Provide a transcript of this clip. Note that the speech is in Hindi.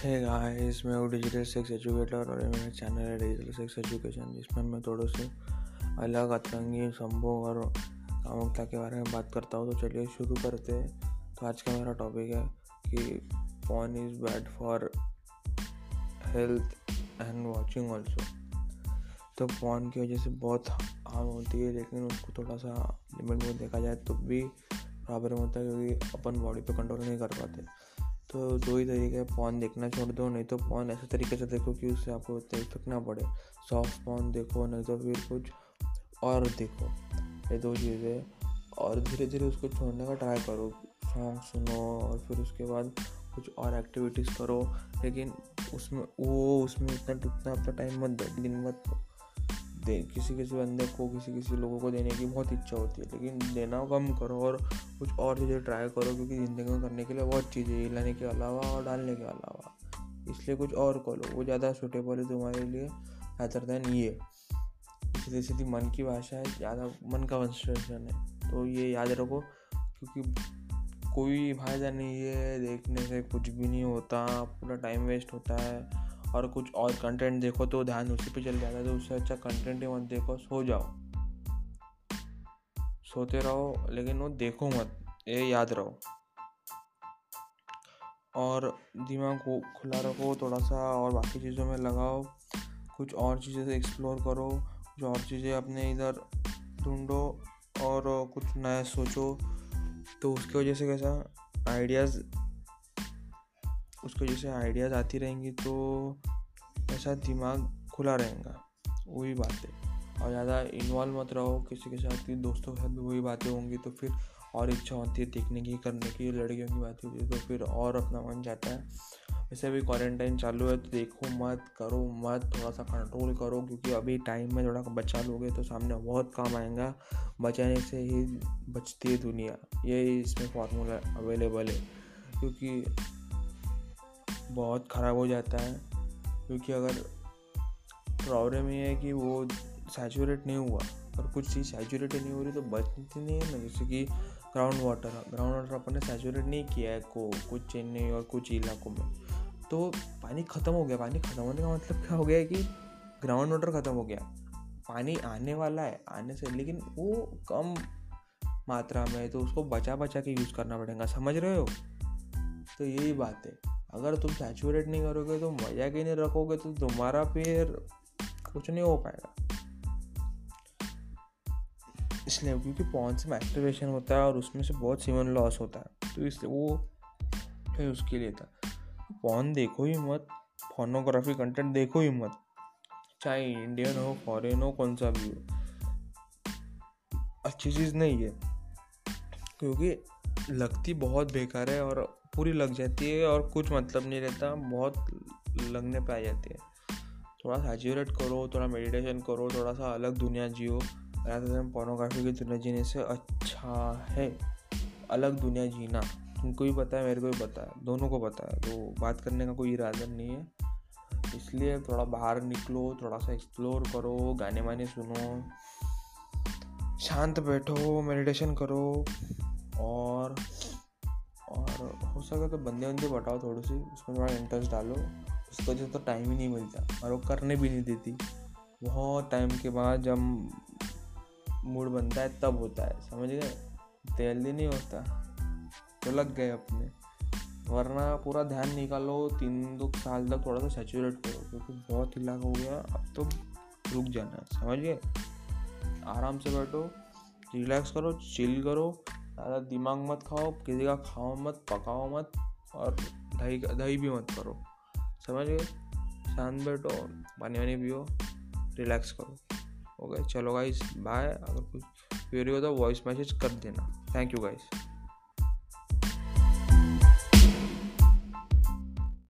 है गाइस मैं हूँ डिजिटल सेक्स एजुकेटर और मेरा चैनल है डिजिटल सेक्स एजुकेशन जिसमें मैं थोड़े से अलग, अतरंगी संभव और कामुकता के बारे में बात करता हूँ। तो चलिए शुरू करते हैं। तो आज का मेरा टॉपिक है कि phone is bad for health and watching also तो फ़ोन की वजह से बहुत हार्म होती है, लेकिन उसको थोड़ा सा लिमिट में देखा जाए तो भी प्रॉब्लम होता है, क्योंकि अपन बॉडी पे कंट्रोल नहीं कर पाते। तो दो ही तरीके है फ़ोन देखना छोड़ दो, नहीं तो फ़ोन ऐसे तरीके से देखो कि उससे आपको इफ़ेक्ट ना पड़े। सॉफ्ट फ़ोन देखो, नहीं तो फिर कुछ और देखो। ये दो चीज़ें। और धीरे धीरे उसको छोड़ने का ट्राई करो। सॉन्ग सुनो और फिर उसके बाद कुछ और एक्टिविटीज़ करो। लेकिन उसमें, वो उसमें इतना इतना अपना टाइम मत दो, दिन मत दे, किसी किसी बंदे को, किसी किसी लोगों को देने की बहुत इच्छा होती है, लेकिन देना कम करो और कुछ और चीज़ें ट्राई करो क्योंकि ज़िंदगी में करने के लिए बहुत चीज़ें हिलाने के अलावा और डालने के अलावा। इसलिए कुछ और करो, वो ज़्यादा सूटेबल है तुम्हारे लिए बेहतर दैन ये। सीधी सीधी मन की भाषा है, ज़्यादा मन का कंस्ट्रेशन है तो ये याद रखो क्योंकि कोई फ़ायदा नहीं है, देखने से कुछ भी नहीं होता, पूरा टाइम वेस्ट होता है। और कुछ और कंटेंट देखो तो ध्यान उसी पे चल जाता है तो उससे अच्छा कंटेंट ही मत देखो, सो जाओ। सोते रहो, लेकिन वो देखो मत, ये याद रहो। और दिमाग को खुला रखो थोड़ा सा और बाकी चीज़ों में लगाओ, कुछ और चीज़ें से एक्सप्लोर करो, कुछ और चीज़ें अपने इधर ढूंढो और कुछ नया सोचो तो उसकी वजह से कैसा आइडियाज़ उसकी जैसे आइडियाज़ आती रहेंगी तो ऐसा दिमाग खुला रहेगा। वही बात। है और ज़्यादा इन्वॉल्व मत रहो, किसी के साथ भी, दोस्तों के साथ भी वही बातें होंगी तो फिर और इच्छा होती है देखने की, करने की, लड़कियों की बात होती है तो फिर और अपना मन जाता है। वैसे भी क्वारंटाइन चालू है तो देखो मत, करो मत थोड़ा सा कंट्रोल करो, क्योंकि अभी टाइम में थोड़ा बचा लोगे तो सामने बहुत काम आएगा। बचाने से ही बचती है दुनिया। ये इसमें फार्मूला अवेलेबल है, क्योंकि बहुत ख़राब हो जाता है, क्योंकि अगर प्रॉब्लम ये है कि वो सैचुरेट नहीं हुआ और कुछ चीज़ सैचुरेट नहीं हो रही तो बचती नहीं है ना, जैसे कि ग्राउंड वाटर ग्राउंड वाटर अपन ने सैचुरेट नहीं किया है को, कुछ चेन्नई और कुछ इलाकों में। तो पानी ख़त्म हो गया, पानी ख़त्म होने का मतलब क्या हो गया है कि ग्राउंड वाटर ख़त्म हो गया। पानी आने वाला है, आने से, लेकिन वो कम मात्रा में तो उसको बचा बचा के यूज़ करना पड़ेगा, समझ रहे हो? तो यही बात है। अगर तुम सैचुरेट नहीं करोगे तो मज़ा के नहीं रखोगे तो तुम्हारा फिर कुछ नहीं हो पाएगा। इसलिए क्योंकि पॉन्स में एक्टिवेशन होता है और उसमें से बहुत सीमन लॉस होता है तो इसलिए वो फिर उसके लिए था। पॉन देखो ही मत फोनोग्राफी कंटेंट देखो ही मत, चाहे इंडियन हो फॉरेन हो, कौन सा भी हो। अच्छी चीज़ नहीं है, क्योंकि लगती बहुत बेकार है और पूरी लग जाती है और कुछ मतलब नहीं रहता, बहुत लगने पे आ जाती है। थोड़ा सैचुरेट करो, थोड़ा मेडिटेशन करो, थोड़ा सा अलग दुनिया जियो। दिन पोर्नोग्राफी की दुनिया जीने से अच्छा है। अलग दुनिया जीना। तुमको भी पता है, मेरे को भी पता है, दोनों को पता है। तो बात करने का कोई इरादा नहीं है। इसलिए थोड़ा बाहर निकलो, थोड़ा सा एक्सप्लोर करो, गाने वाने सुनो, शांत बैठो मेडिटेशन करो। और और हो सके तो बंदे बंदे बटाओ थोड़ी सी उसमें थोड़ा इंटरेस्ट डालो, उसको जो तो टाइम ही नहीं मिलता और वो करने भी नहीं देती। बहुत टाइम के बाद जब मूड बनता है, तब होता है, समझ गए? जल्दी नहीं होता तो लग गए अपने। वरना पूरा ध्यान निकालो, तीन दो साल तक थोड़ा सा सेचुरेट करो, क्योंकि बहुत ही हिलाक हो गया, अब तो रुक जाना है, समझ गए? आराम से बैठो रिलैक्स करो चिल करो ज़्यादा दिमाग मत खाओ, किसी का खाओ मत, पकाओ मत, और दही दही भी मत करो। समझ गए? शांत बैठो पानी वानी पियो। रिलैक्स करो। ओके चलो गाइस बाय अगर कुछ क्वेरी हो तो वॉइस मैसेज कर देना। Thank you guys